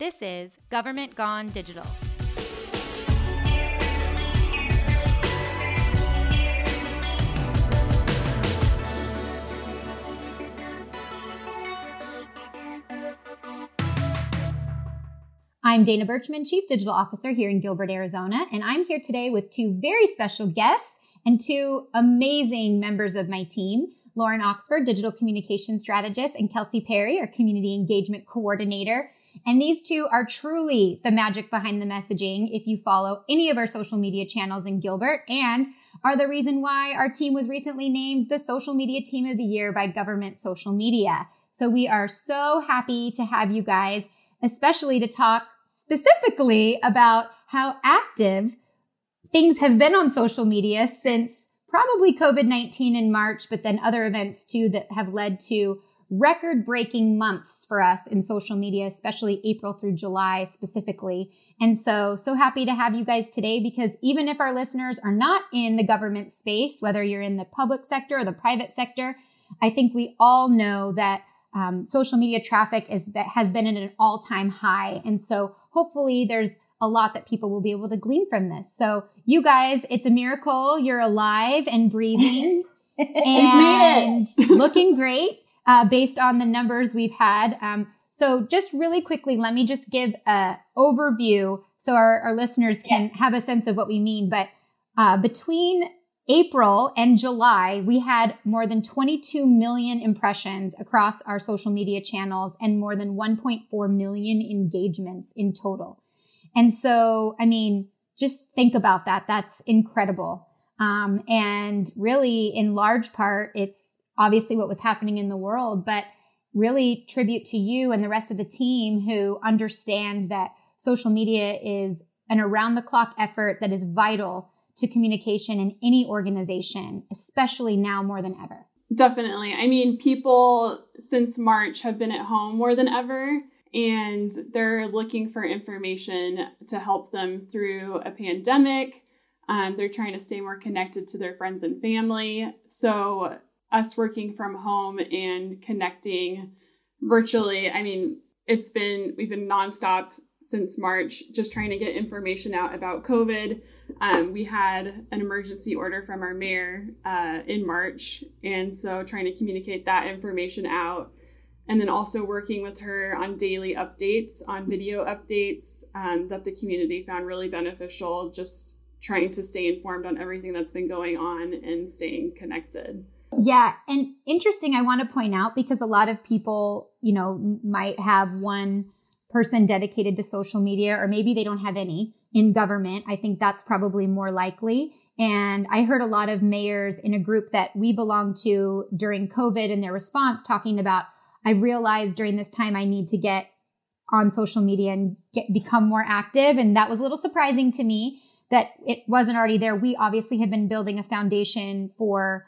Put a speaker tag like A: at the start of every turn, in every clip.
A: This is Government Gone Digital.
B: I'm Dana Berchman, Chief Digital Officer here in Gilbert, Arizona, and I'm here today with two very special guests and two amazing members of my team. Lauren Oxford, Digital Communication Strategist, and Kelsey Perry, our Community Engagement Coordinator. And these two are truly the magic behind the messaging if you follow any of our social media channels in Gilbert and are the reason why our team was recently named the Social Media Team of the Year by Government Social Media. So we are so happy to have you guys, especially to talk specifically about how active things have been on social media since probably COVID-19 in March, but then other events too that have led to record breaking months for us in social media, especially April through July specifically. And so, so happy to have you guys today because even if our listeners are not in the government space, whether you're in the public sector or the private sector, I think we all know that um, social media traffic is, has been at an all time high. And so hopefully there's a lot that people will be able to glean from this. So you guys, it's a miracle. You're alive and breathing and looking great uh, based on the numbers we've had. Um, so just really quickly, let me just give a overview so our, our listeners can yeah. have a sense of what we mean. But uh, between April and July, we had more than 22 million impressions across our social media channels and more than 1.4 million engagements in total. And so, I mean, just think about that. That's incredible. Um, and really, in large part, it's obviously what was happening in the world, but really tribute to you and the rest of the team who understand that social media is an around the clock effort that is vital to communication in any organization, especially now more than ever.
C: Definitely. I mean, people since March have been at home more than ever and they're looking for information to help them through a pandemic. Um, they're trying to stay more connected to their friends and family. So, us working from home and connecting virtually, I mean, it's been, we've been nonstop since March, just trying to get information out about COVID. Um, we had an emergency order from our mayor uh, in March, and so trying to communicate that information out and then also working with her on daily updates, on video updates um, that the community found really beneficial, just trying to stay informed on everything that's been going on and staying connected.
B: Yeah. And interesting, I want to point out because a lot of people, you know, might have one person dedicated to social media, or maybe they don't have any in government. I think that's probably more likely. And I heard a lot of mayors in a group that we belong to during COVID and their response talking about I realized during this time I need to get on social media and get, become more active. And that was a little surprising to me that it wasn't already there. We obviously have been building a foundation for,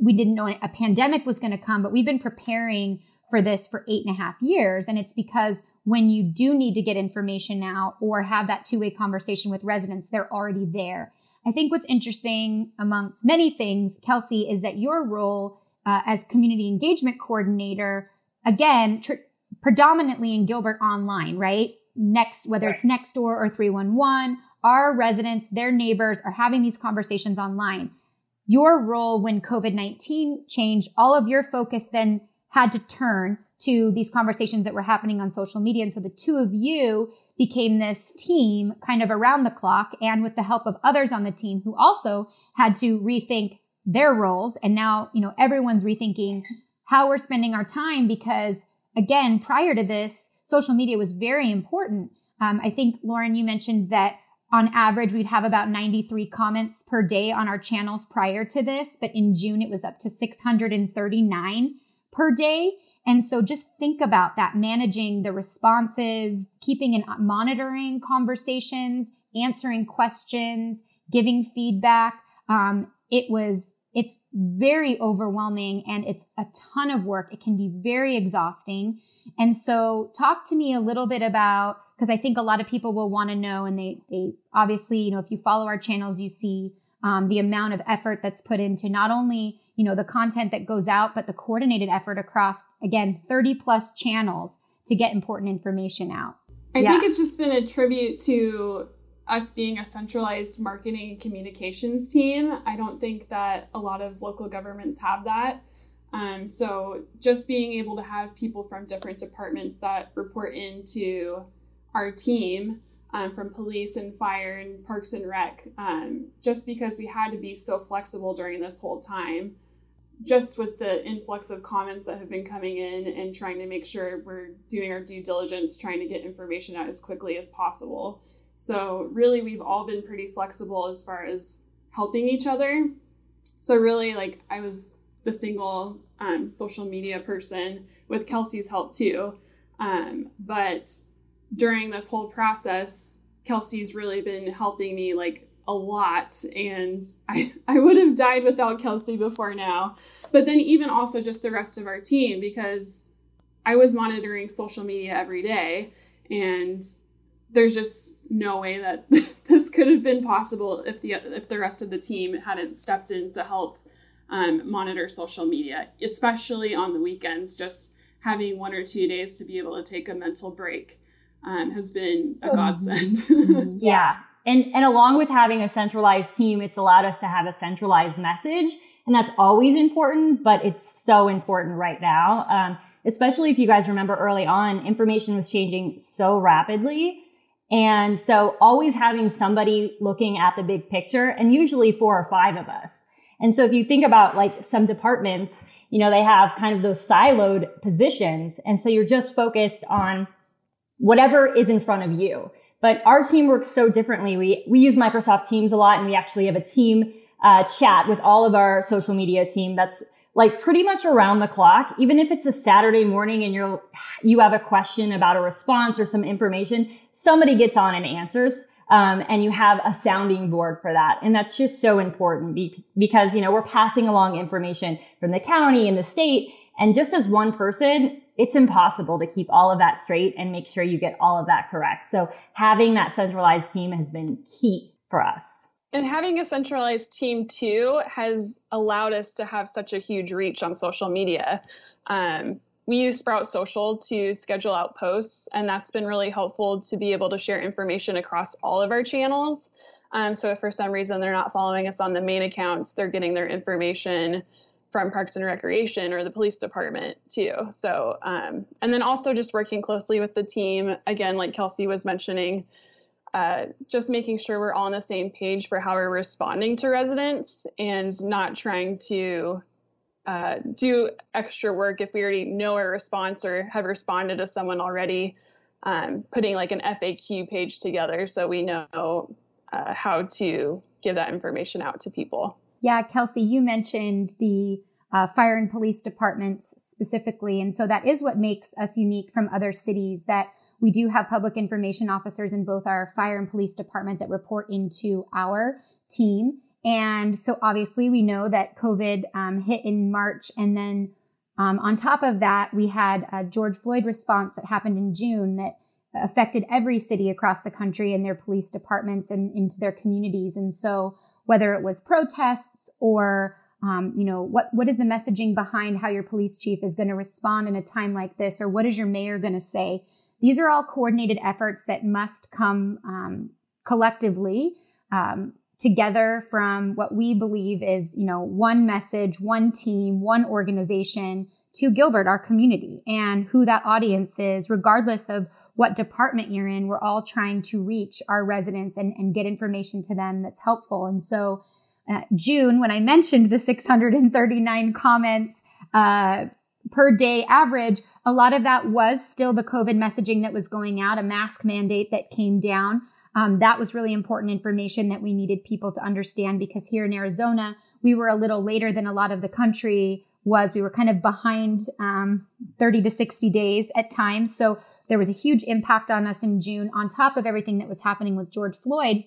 B: we didn't know a pandemic was going to come, but we've been preparing for this for eight and a half years. And it's because when you do need to get information now or have that two way conversation with residents, they're already there. I think what's interesting amongst many things, Kelsey, is that your role uh, as community engagement coordinator again, tr- predominantly in Gilbert online, right? Next, whether right. it's Nextdoor or 311, our residents, their neighbors are having these conversations online. Your role when COVID-19 changed, all of your focus then had to turn to these conversations that were happening on social media. And so the two of you became this team kind of around the clock and with the help of others on the team who also had to rethink their roles. And now, you know, everyone's rethinking how we're spending our time because again, prior to this, social media was very important. Um, I think Lauren, you mentioned that on average, we'd have about 93 comments per day on our channels prior to this, but in June, it was up to 639 per day. And so just think about that, managing the responses, keeping and monitoring conversations, answering questions, giving feedback. Um, it was it's very overwhelming and it's a ton of work. It can be very exhausting. And so talk to me a little bit about, because I think a lot of people will want to know and they, they obviously, you know, if you follow our channels, you see um, the amount of effort that's put into not only, you know, the content that goes out, but the coordinated effort across, again, 30 plus channels to get important information out.
C: I yeah. think it's just been a tribute to us being a centralized marketing and communications team. I don't think that a lot of local governments have that. Um, so just being able to have people from different departments that report into our team um, from police and fire and parks and rec, um, just because we had to be so flexible during this whole time, just with the influx of comments that have been coming in and trying to make sure we're doing our due diligence, trying to get information out as quickly as possible. So, really, we've all been pretty flexible as far as helping each other. So, really, like, I was the single um, social media person with Kelsey's help too. Um, but during this whole process, Kelsey's really been helping me like a lot. And I, I would have died without Kelsey before now. But then, even also just the rest of our team, because I was monitoring social media every day. And there's just no way that this could have been possible if the if the rest of the team hadn't stepped in to help um, monitor social media, especially on the weekends. Just having one or two days to be able to take a mental break um, has been a godsend.
D: Mm-hmm. yeah. And, and along with having a centralized team, it's allowed us to have a centralized message. And that's always important, but it's so important right now. Um, especially if you guys remember early on, information was changing so rapidly. And so always having somebody looking at the big picture and usually four or five of us. And so if you think about like some departments, you know, they have kind of those siloed positions. And so you're just focused on whatever is in front of you. But our team works so differently. We, we use Microsoft Teams a lot and we actually have a team uh, chat with all of our social media team that's like pretty much around the clock. Even if it's a Saturday morning and you're, you have a question about a response or some information, somebody gets on and answers. Um, and you have a sounding board for that. And that's just so important be- because, you know, we're passing along information from the county and the state. And just as one person, it's impossible to keep all of that straight and make sure you get all of that correct. So having that centralized team has been key for us.
C: And having a centralized team too has allowed us to have such a huge reach on social media. Um, we use Sprout Social to schedule out posts, and that's been really helpful to be able to share information across all of our channels. Um, so if for some reason they're not following us on the main accounts, they're getting their information from Parks and Recreation or the police department too. So, um, and then also just working closely with the team, again, like Kelsey was mentioning, uh, just making sure we're all on the same page for how we're responding to residents and not trying to uh, do extra work if we already know a response or have responded to someone already. Um, putting like an FAQ page together so we know uh, how to give that information out to people.
B: Yeah, Kelsey, you mentioned the uh, fire and police departments specifically. And so that is what makes us unique from other cities that we do have public information officers in both our fire and police department that report into our team. And so obviously we know that COVID um, hit in March. And then um, on top of that, we had a George Floyd response that happened in June that affected every city across the country and their police departments and into their communities. And so whether it was protests or um, you know what what is the messaging behind how your police chief is going to respond in a time like this or what is your mayor going to say? These are all coordinated efforts that must come um, collectively um, together from what we believe is, you know, one message, one team, one organization to Gilbert, our community, and who that audience is, regardless of what department you're in. We're all trying to reach our residents and, and get information to them that's helpful. And so, uh, June, when I mentioned the 639 comments uh, per day average, a lot of that was still the COVID messaging that was going out, a mask mandate that came down. Um, that was really important information that we needed people to understand because here in Arizona, we were a little later than a lot of the country was. We were kind of behind um, 30 to 60 days at times. So there was a huge impact on us in June on top of everything that was happening with George Floyd.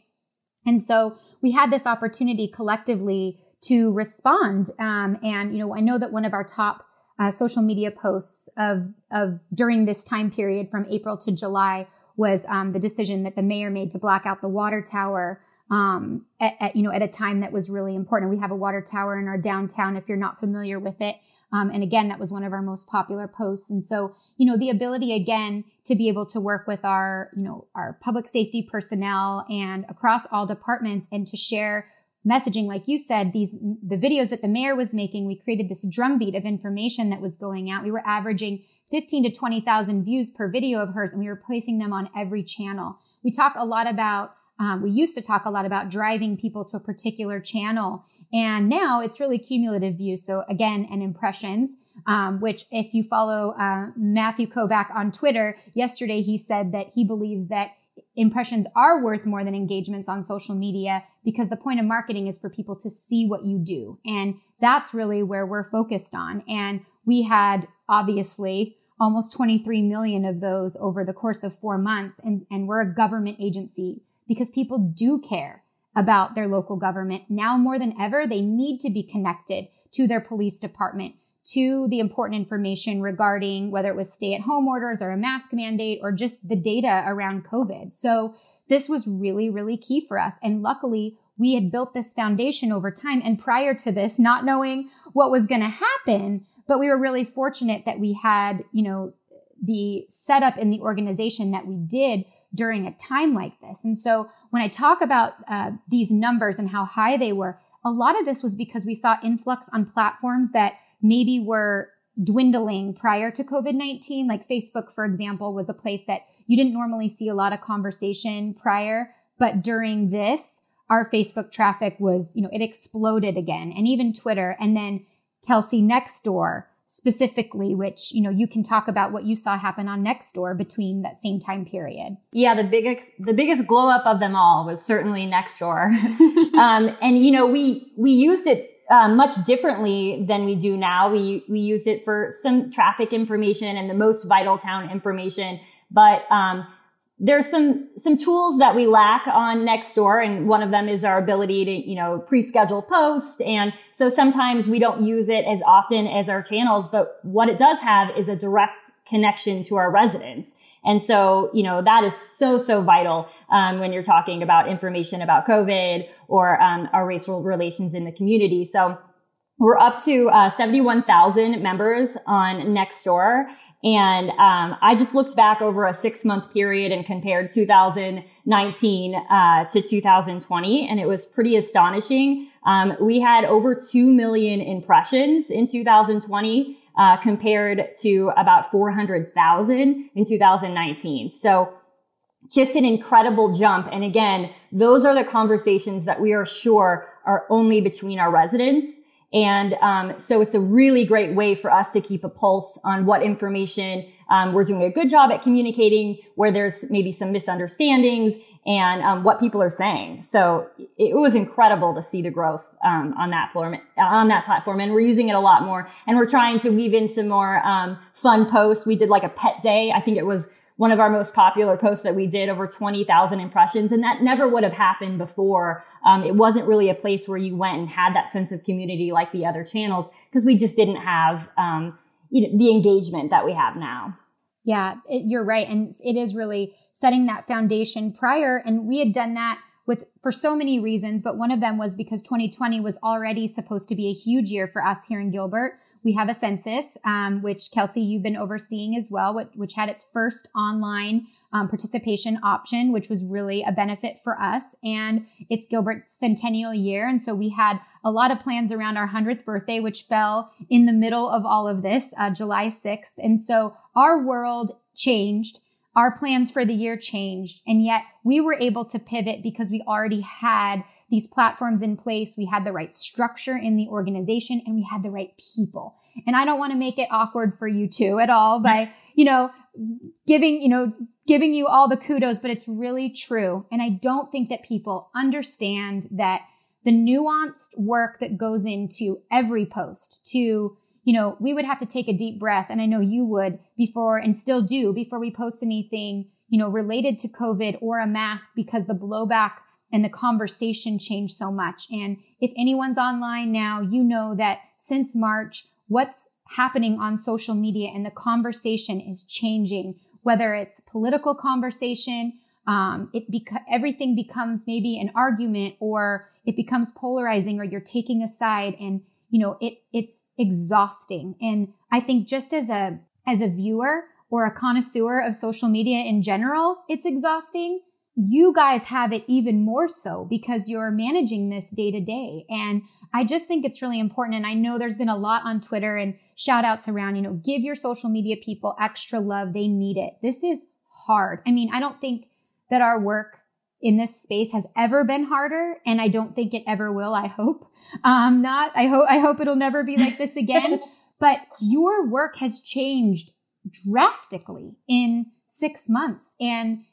B: And so we had this opportunity collectively to respond. Um, and, you know, I know that one of our top uh, social media posts of, of during this time period from April to July was um, the decision that the mayor made to black out the water tower um, at, at, you know at a time that was really important. We have a water tower in our downtown. If you're not familiar with it, Um, and again, that was one of our most popular posts. And so, you know, the ability again to be able to work with our, you know, our public safety personnel and across all departments and to share messaging, like you said, these, the videos that the mayor was making, we created this drumbeat of information that was going out. We were averaging 15 to 20,000 views per video of hers and we were placing them on every channel. We talk a lot about, um, we used to talk a lot about driving people to a particular channel and now it's really cumulative views. So again, and impressions, um, which if you follow uh, Matthew Kovac on Twitter, yesterday he said that he believes that impressions are worth more than engagements on social media because the point of marketing is for people to see what you do. And that's really where we're focused on. And we had obviously almost 23 million of those over the course of four months. And, and we're a government agency because people do care about their local government. Now more than ever, they need to be connected to their police department, to the important information regarding whether it was stay at home orders or a mask mandate or just the data around COVID. So this was really, really key for us. And luckily we had built this foundation over time. And prior to this, not knowing what was going to happen, but we were really fortunate that we had, you know, the setup in the organization that we did during a time like this. And so when I talk about uh, these numbers and how high they were, a lot of this was because we saw influx on platforms that maybe were dwindling prior to COVID 19. Like Facebook, for example, was a place that you didn't normally see a lot of conversation prior. But during this, our Facebook traffic was, you know, it exploded again and even Twitter. And then Kelsey Nextdoor specifically, which, you know, you can talk about what you saw happen on Nextdoor between that same time period.
D: Yeah, the biggest, the biggest glow up of them all was certainly Nextdoor. um, and, you know, we, we used it uh, much differently than we do now. We, we used it for some traffic information and the most vital town information. But, um, there's some some tools that we lack on Nextdoor, and one of them is our ability to you know pre-schedule posts. And so sometimes we don't use it as often as our channels, but what it does have is a direct connection to our residents. And so, you know, that is so, so vital um, when you're talking about information about COVID or um, our racial relations in the community. So we're up to uh, 71,000 members on Nextdoor. And um, I just looked back over a six month period and compared 2019 uh, to 2020, and it was pretty astonishing. Um, we had over 2 million impressions in 2020 uh, compared to about 400,000 in 2019. So just an incredible jump. And again, those are the conversations that we are sure are only between our residents and um, so it's a really great way for us to keep a pulse on what information um, we're doing a good job at communicating, where there's maybe some misunderstandings, and um, what people are saying. So it was incredible to see the growth um, on that platform. On that platform, and we're using it a lot more. And we're trying to weave in some more um, fun posts. We did like a pet day. I think it was one of our most popular posts that we did over 20,000 impressions. And that never would have happened before. Um, it wasn't really a place where you went and had that sense of community like the other channels because we just didn't have, um, you know, the engagement that we have now.
B: Yeah, it, you're right. And it is really setting that foundation prior. And we had done that with for so many reasons, but one of them was because 2020 was already supposed to be a huge year for us here in Gilbert we have a census, um, which Kelsey, you've been overseeing as well, which, which had its first online um, participation option, which was really a benefit for us. And it's Gilbert's centennial year. And so we had a lot of plans around our 100th birthday, which fell in the middle of all of this, uh, July 6th. And so our world changed. Our plans for the year changed. And yet we were able to pivot because we already had these platforms in place. We had the right structure in the organization and we had the right people. And I don't want to make it awkward for you too at all by, you know, giving, you know, giving you all the kudos, but it's really true. And I don't think that people understand that the nuanced work that goes into every post to, you know, we would have to take a deep breath. And I know you would before and still do before we post anything, you know, related to COVID or a mask because the blowback and the conversation changed so much. And if anyone's online now, you know that since March, what's happening on social media and the conversation is changing, whether it's political conversation, um, it beca- everything becomes maybe an argument or it becomes polarizing or you're taking a side and you know, it, it's exhausting. And I think just as a, as a viewer or a connoisseur of social media in general, it's exhausting. You guys have it even more so because you're managing this day to day. And I just think it's really important. And I know there's been a lot on Twitter and shout outs around, you know, give your social media people extra love. They need it. This is hard. I mean, I don't think that our work in this space has ever been harder and I don't think it ever will. I hope. Um, not, I hope, I hope it'll never be like this again. but your work has changed drastically in six months and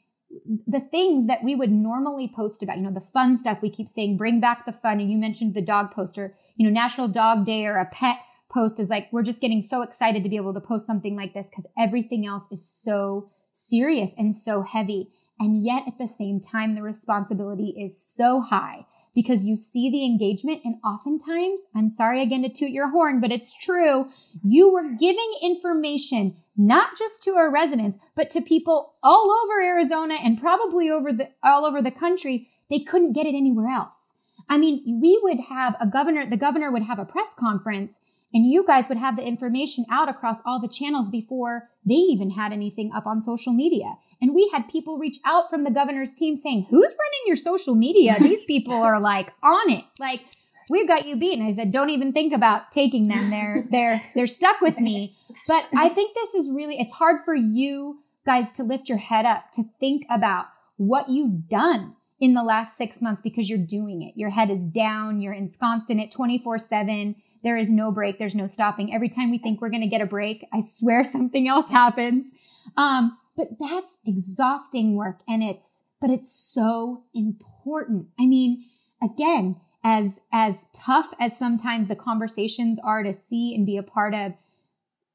B: the things that we would normally post about, you know, the fun stuff we keep saying, bring back the fun. And you mentioned the dog poster, you know, National Dog Day or a pet post is like, we're just getting so excited to be able to post something like this because everything else is so serious and so heavy. And yet at the same time, the responsibility is so high because you see the engagement and oftentimes, I'm sorry again to toot your horn, but it's true. You were giving information not just to our residents, but to people all over Arizona and probably over the, all over the country. They couldn't get it anywhere else. I mean, we would have a governor, the governor would have a press conference and you guys would have the information out across all the channels before they even had anything up on social media. And we had people reach out from the governor's team saying, who's running your social media? These people are like on it. Like, we've got you beaten. I said, don't even think about taking them. They're, they're, they're stuck with me. But I think this is really, it's hard for you guys to lift your head up to think about what you've done in the last six months because you're doing it. Your head is down. You're ensconced in it 24 seven there is no break. There's no stopping. Every time we think we're going to get a break, I swear something else happens. Um, but that's exhausting work and it's, but it's so important. I mean, again, as, as tough as sometimes the conversations are to see and be a part of,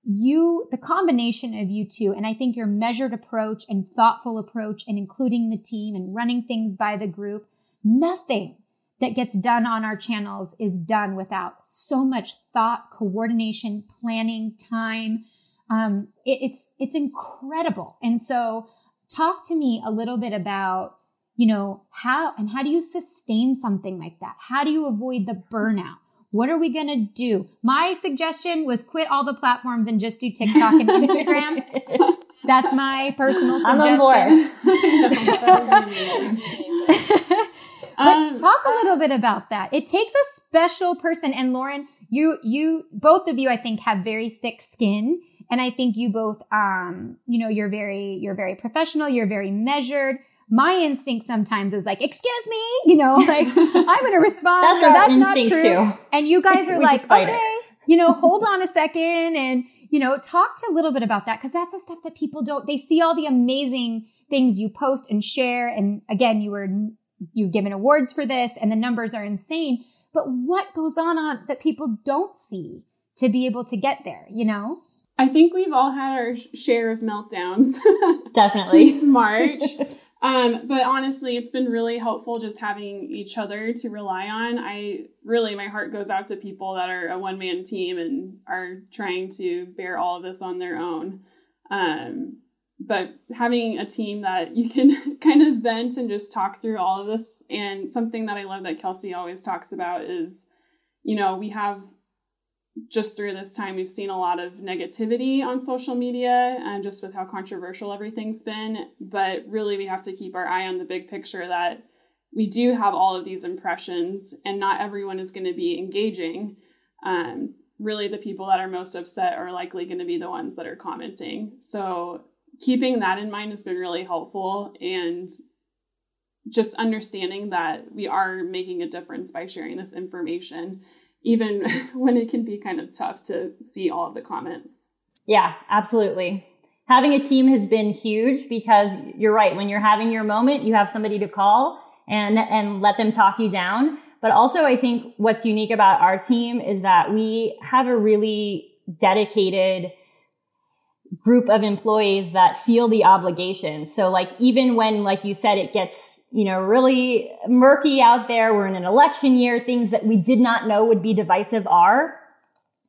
B: you, the combination of you two, and I think your measured approach and thoughtful approach and including the team and running things by the group, nothing that gets done on our channels is done without so much thought, coordination, planning, time. Um, it, it's it's incredible. And so, talk to me a little bit about you know how and how do you sustain something like that? How do you avoid the burnout? What are we going to do? My suggestion was quit all the platforms and just do TikTok and Instagram. That's my personal suggestion. But um, talk a little bit about that. It takes a special person. And Lauren, you, you, both of you, I think have very thick skin. And I think you both, um, you know, you're very, you're very professional. You're very measured. My instinct sometimes is like, excuse me, you know, like I'm going to respond
D: that's
B: or
D: that's
B: not true.
D: Too.
B: And you guys are like, okay, it. you know, hold on a second and, you know, talk to a little bit about that because that's the stuff that people don't, they see all the amazing things you post and share. And again, you were you've given awards for this and the numbers are insane. But what goes on, on that people don't see to be able to get there, you know?
C: I think we've all had our share of meltdowns.
D: Definitely.
C: Since March. um, but honestly, it's been really helpful just having each other to rely on. I really, my heart goes out to people that are a one man team and are trying to bear all of this on their own. Um, but having a team that you can kind of vent and just talk through all of this and something that i love that kelsey always talks about is you know we have just through this time we've seen a lot of negativity on social media and just with how controversial everything's been. But really we have to keep our eye on the big picture that we do have all of these impressions and not everyone is going to be engaging. Um, really the people that are most upset are likely going to be the ones that are commenting. So keeping that in mind has been really helpful and just understanding that we are making a difference by sharing this information even when it can be kind of tough to see all of the comments.
D: Yeah absolutely. Having a team has been huge because you're right when you're having your moment you have somebody to call and and let them talk you down. But also i think what's unique about our team is that we have a really dedicated group of employees that feel the obligation. So like even when, like you said, it gets, you know, really murky out there, we're in an election year, things that we did not know would be divisive are,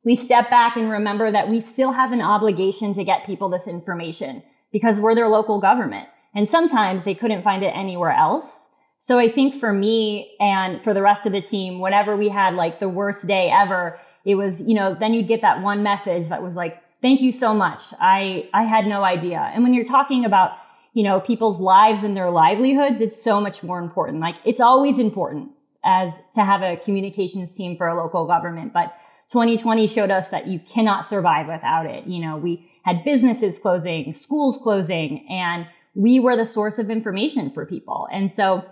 D: we step back and remember that we still have an obligation to get people this information because we're their local government. And sometimes they couldn't find it anywhere else. So I think for me and for the rest of the team, whenever we had like the worst day ever, it was, you know, then you'd get that one message that was like, thank you so much. I, I had no idea. And when you're talking about, you know, people's lives and their livelihoods, it's so much more important. Like it's always important as to have a communications team for a local government, but 2020 showed us that you cannot survive without it. You know, we had businesses closing, schools closing, and we were the source of information for people. And so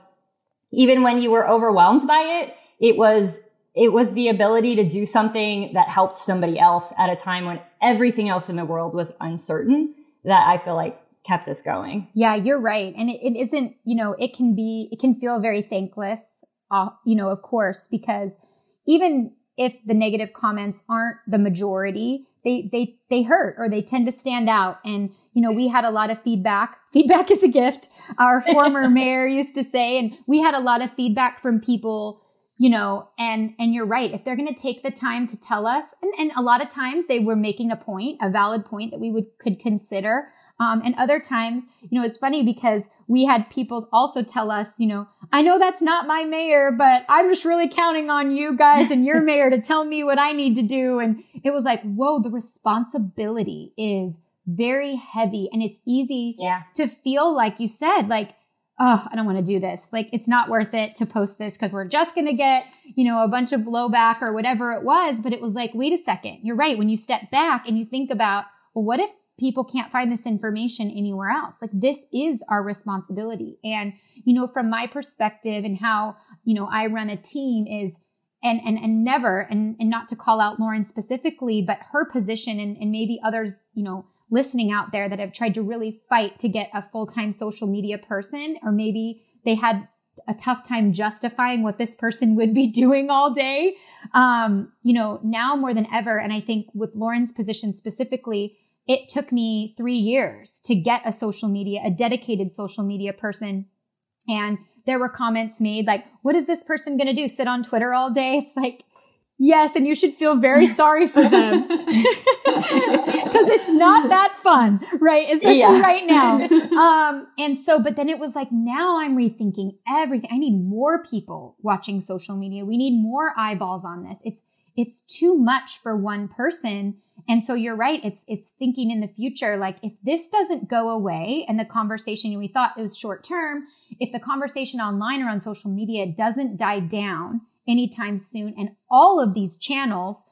D: even when you were overwhelmed by it, it was it was the ability to do something that helped somebody else at a time when everything else in the world was uncertain that I feel like kept us going.
B: Yeah, you're right. And it, it isn't, you know, it can be, it can feel very thankless, uh, you know, of course, because even if the negative comments aren't the majority, they, they, they hurt or they tend to stand out. And, you know, we had a lot of feedback. Feedback is a gift. Our former mayor used to say, and we had a lot of feedback from people you know, and, and you're right. If they're going to take the time to tell us, and, and a lot of times they were making a point, a valid point that we would, could consider. Um, and other times, you know, it's funny because we had people also tell us, you know, I know that's not my mayor, but I'm just really counting on you guys and your mayor to tell me what I need to do. And it was like, whoa, the responsibility is very heavy and it's easy
D: yeah.
B: to feel like you said, like, oh, I don't want to do this. Like, it's not worth it to post this because we're just going to get, you know, a bunch of blowback or whatever it was. But it was like, wait a second. You're right. When you step back and you think about, well, what if people can't find this information anywhere else? Like, this is our responsibility. And, you know, from my perspective and how, you know, I run a team is, and, and, and never, and, and not to call out Lauren specifically, but her position and, and maybe others, you know, listening out there that have tried to really fight to get a full-time social media person, or maybe they had a tough time justifying what this person would be doing all day. Um, you know, now more than ever, and I think with Lauren's position specifically, it took me three years to get a social media, a dedicated social media person. And there were comments made like, what is this person going to do? Sit on Twitter all day? It's like, Yes, and you should feel very sorry for them because it's not that fun, right? Especially yeah. right now. Um, and so, but then it was like, now I'm rethinking everything. I need more people watching social media. We need more eyeballs on this. It's, it's too much for one person. And so you're right. It's, it's thinking in the future. Like if this doesn't go away and the conversation we thought it was short term, if the conversation online or on social media doesn't die down, anytime soon. And all of these channels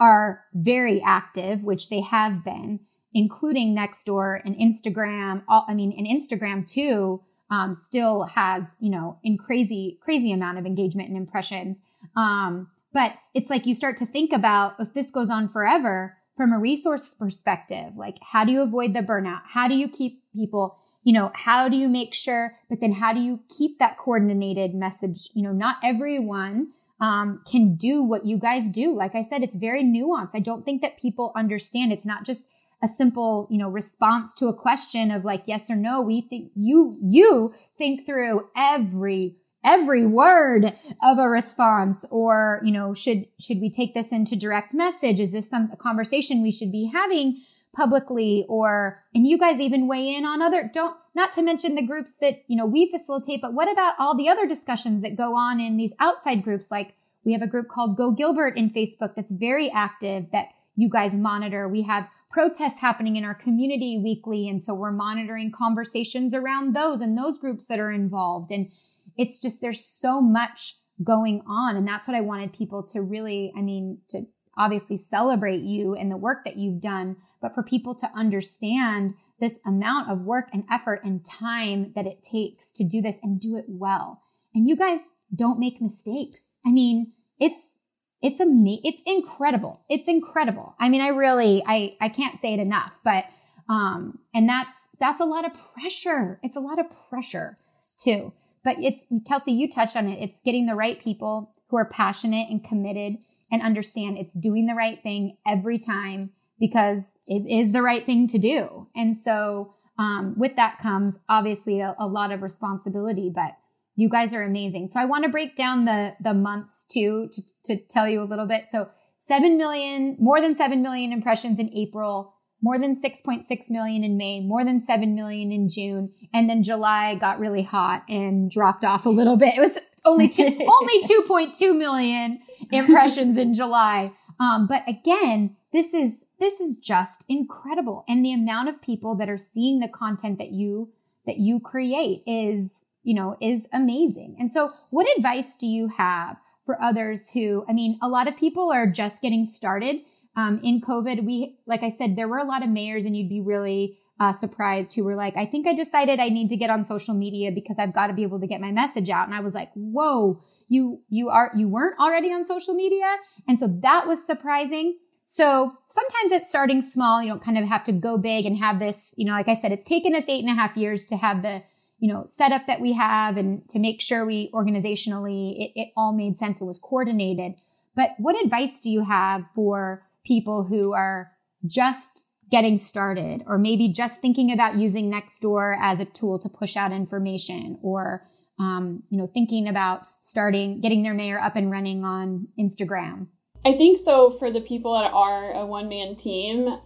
B: are very active, which they have been, including Nextdoor and Instagram. All, I mean, and Instagram too, um, still has, you know, in crazy, crazy amount of engagement and impressions. Um, but it's like you start to think about if this goes on forever from a resource perspective, like how do you avoid the burnout? How do you keep people you know, how do you make sure, but then how do you keep that coordinated message? You know, not everyone um, can do what you guys do. Like I said, it's very nuanced. I don't think that people understand. It's not just a simple, you know, response to a question of like yes or no. We think you, you think through every, every word of a response or, you know, should, should we take this into direct message? Is this some conversation we should be having publicly or, and you guys even weigh in on other, don't, not to mention the groups that, you know, we facilitate, but what about all the other discussions that go on in these outside groups? Like we have a group called Go Gilbert in Facebook that's very active that you guys monitor. We have protests happening in our community weekly. And so we're monitoring conversations around those and those groups that are involved. And it's just, there's so much going on. And that's what I wanted people to really, I mean, to obviously celebrate you and the work that you've done, but for people to understand this amount of work and effort and time that it takes to do this and do it well. And you guys don't make mistakes. I mean, it's, it's amazing. It's incredible. It's incredible. I mean, I really, I, I can't say it enough, but, um, and that's, that's a lot of pressure. It's a lot of pressure too. But it's, Kelsey, you touched on it. It's getting the right people who are passionate and committed and understand it's doing the right thing every time because it is the right thing to do. And so, um, with that comes obviously a, a, lot of responsibility, but you guys are amazing. So I want to break down the, the months too, to, to tell you a little bit. So 7 million, more than 7 million impressions in April, more than 6.6 million in May, more than 7 million in June. And then July got really hot and dropped off a little bit. It was only two, only 2.2 million impressions in July. Um, but again, this is, this is just incredible. And the amount of people that are seeing the content that you, that you create is, you know, is amazing. And so what advice do you have for others who, I mean, a lot of people are just getting started. Um, in COVID, we, like I said, there were a lot of mayors and you'd be really, uh, surprised who were like, I think I decided I need to get on social media because I've got to be able to get my message out. And I was like, whoa, you, you are, you weren't already on social media. And so that was surprising. So sometimes it's starting small. You don't kind of have to go big and have this, you know, like I said, it's taken us eight and a half years to have the, you know, setup that we have and to make sure we organizationally, it, it all made sense. It was coordinated. But what advice do you have for people who are just getting started or maybe just thinking about using Nextdoor as a tool to push out information or, um, you know, thinking about starting, getting their mayor up and running on Instagram?
C: I think so for the people that are a one man team,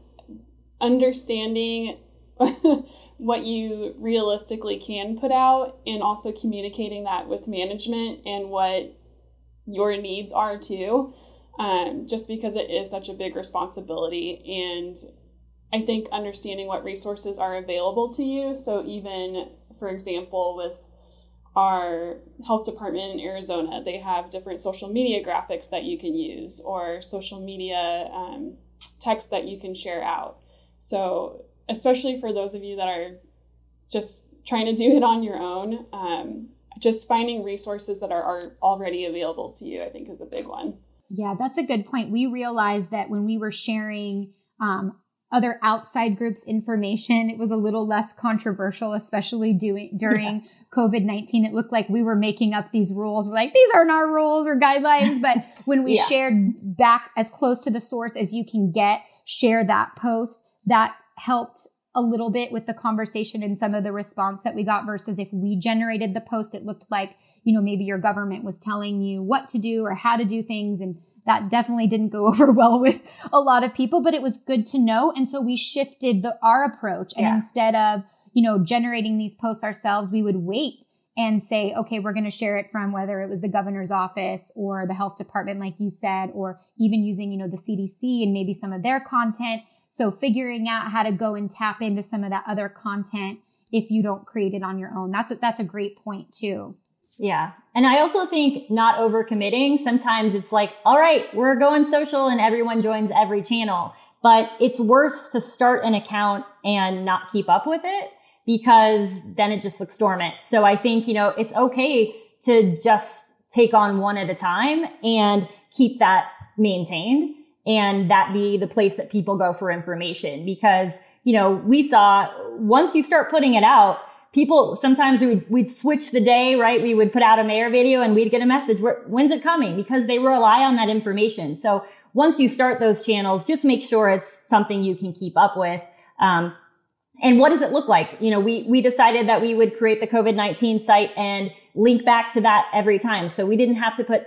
C: understanding what you realistically can put out and also communicating that with management and what your needs are too. Um, just because it is such a big responsibility and I think understanding what resources are available to you. So, even for example, with our health department in Arizona, they have different social media graphics that you can use or social media um, text that you can share out. So, especially for those of you that are just trying to do it on your own, um, just finding resources that are, are already available to you, I think, is a big one.
B: Yeah, that's a good point. We realized that when we were sharing um, other outside groups information. It was a little less controversial, especially doing during yeah. COVID 19. It looked like we were making up these rules. We're like, these aren't our rules or guidelines. But when we yeah. shared back as close to the source as you can get, share that post, that helped a little bit with the conversation and some of the response that we got versus if we generated the post, it looked like, you know, maybe your government was telling you what to do or how to do things and that definitely didn't go over well with a lot of people, but it was good to know. And so we shifted the, our approach and yeah. instead of, you know, generating these posts ourselves, we would wait and say, okay, we're going to share it from whether it was the governor's office or the health department, like you said, or even using, you know, the CDC and maybe some of their content. So figuring out how to go and tap into some of that other content if you don't create it on your own. That's a, that's a great point too.
D: Yeah. And I also think not overcommitting. Sometimes it's like, all right, we're going social and everyone joins every channel. But it's worse to start an account and not keep up with it because then it just looks dormant. So I think, you know, it's okay to just take on one at a time and keep that maintained and that be the place that people go for information because, you know, we saw once you start putting it out, people sometimes we would, we'd switch the day, right? We would put out a mayor video and we'd get a message. When's it coming? Because they rely on that information. So once you start those channels, just make sure it's something you can keep up with. Um, and what does it look like? You know, we, we decided that we would create the COVID-19 site and link back to that every time. So we didn't have to put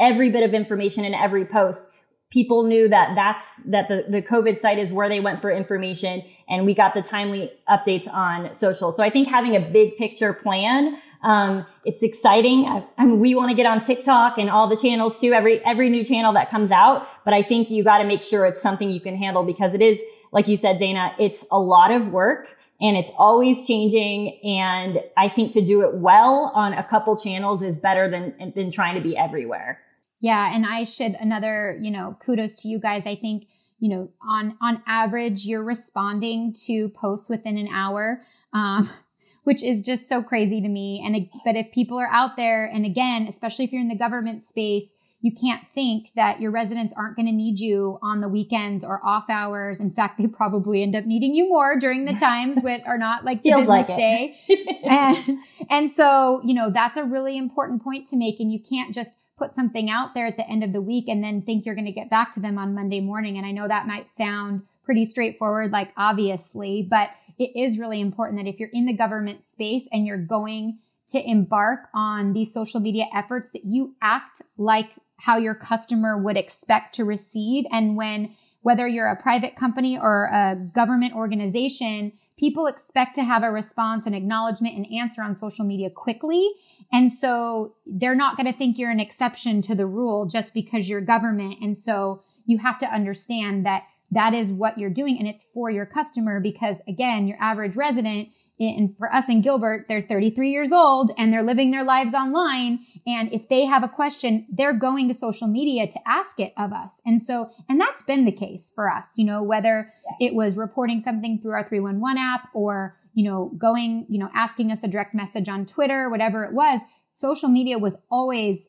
D: every bit of information in every post people knew that that's that the, the covid site is where they went for information and we got the timely updates on social. So i think having a big picture plan um, it's exciting. I, I mean, we want to get on tiktok and all the channels too every every new channel that comes out but i think you got to make sure it's something you can handle because it is like you said dana it's a lot of work and it's always changing and i think to do it well on a couple channels is better than than trying to be everywhere
B: yeah. And I should another, you know, kudos to you guys. I think, you know, on, on average, you're responding to posts within an hour. Um, which is just so crazy to me. And, but if people are out there, and again, especially if you're in the government space, you can't think that your residents aren't going to need you on the weekends or off hours. In fact, they probably end up needing you more during the times that are not like the business like day. and, and so, you know, that's a really important point to make. And you can't just put something out there at the end of the week and then think you're going to get back to them on Monday morning. And I know that might sound pretty straightforward, like obviously, but it is really important that if you're in the government space and you're going to embark on these social media efforts that you act like how your customer would expect to receive. And when, whether you're a private company or a government organization, people expect to have a response and acknowledgement and answer on social media quickly. And so they're not going to think you're an exception to the rule just because you're government. And so, you have to understand that that is what you're doing and it's for your customer because again, your average resident and for us in Gilbert, they're 33 years old and they're living their lives online. And if they have a question, they're going to social media to ask it of us. And so, and that's been the case for us, you know, whether it was reporting something through our 311 app or, you know, going, you know, asking us a direct message on Twitter, whatever it was, social media was always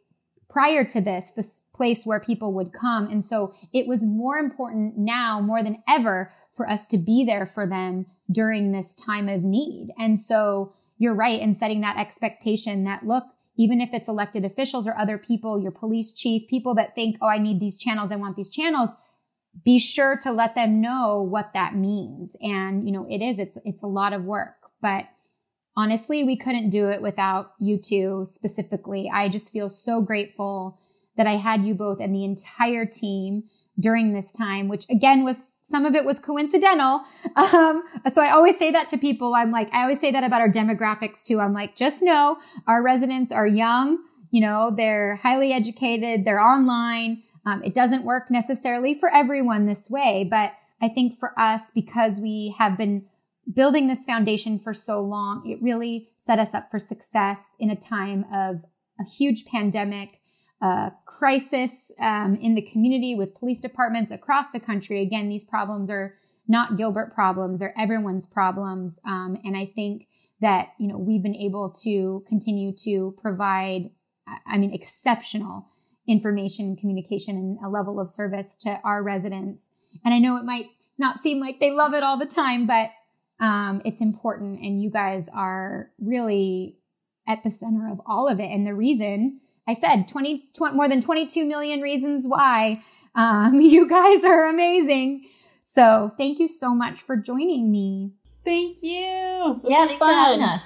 B: prior to this, this place where people would come. And so it was more important now more than ever for us to be there for them during this time of need. And so you're right in setting that expectation that look, even if it's elected officials or other people, your police chief, people that think, oh, I need these channels, I want these channels, be sure to let them know what that means. And, you know, it is, it's, it's a lot of work, but honestly, we couldn't do it without you two specifically. I just feel so grateful that I had you both and the entire team during this time, which again was some of it was coincidental. Um, so I always say that to people. I'm like, I always say that about our demographics too. I'm like, just know our residents are young. You know, they're highly educated. They're online. Um, it doesn't work necessarily for everyone this way, but I think for us, because we have been building this foundation for so long, it really set us up for success in a time of a huge pandemic, a crisis um, in the community with police departments across the country. Again, these problems are not Gilbert problems; they're everyone's problems. Um, and I think that you know we've been able to continue to provide, I mean, exceptional information and communication and a level of service to our residents. And I know it might not seem like they love it all the time, but um, it's important, and you guys are really at the center of all of it. And the reason I said 20, 20 more than 22 million reasons why. Um, you guys are amazing. So thank you so much for joining me.
C: Thank you.
D: Yes, fun.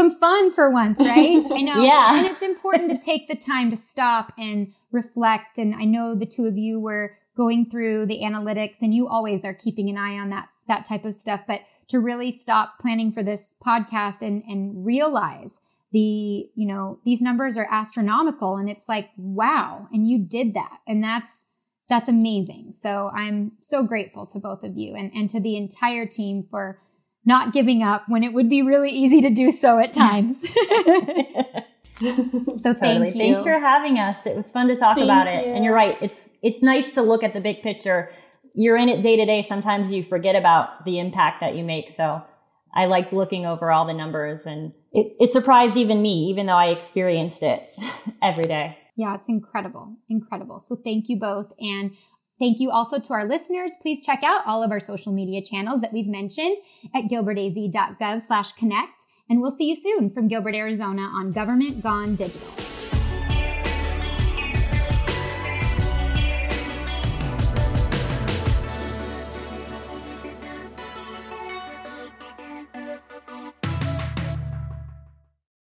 B: Some fun for once, right? I know.
D: yeah.
B: And it's important to take the time to stop and reflect. And I know the two of you were going through the analytics and you always are keeping an eye on that, that type of stuff, but to really stop planning for this podcast and, and realize the, you know, these numbers are astronomical and it's like, wow. And you did that. And that's, that's amazing. So I'm so grateful to both of you and, and to the entire team for not giving up when it would be really easy to do so at times. so thank you.
D: Thanks for having us. It was fun to talk
C: Thank
D: about it.
C: you.
D: And you're right. It's, it's nice to look at the big picture. You're in it day to day. Sometimes you forget about the impact that you make. So I liked looking over all the numbers and it, it surprised even me, even though I experienced it every day.
B: Yeah, it's incredible. Incredible. So thank you both. And thank you also to our listeners. Please check out all of our social media channels that we've mentioned at gilbertaz.gov slash connect. And we'll see you soon from Gilbert, Arizona on Government Gone Digital.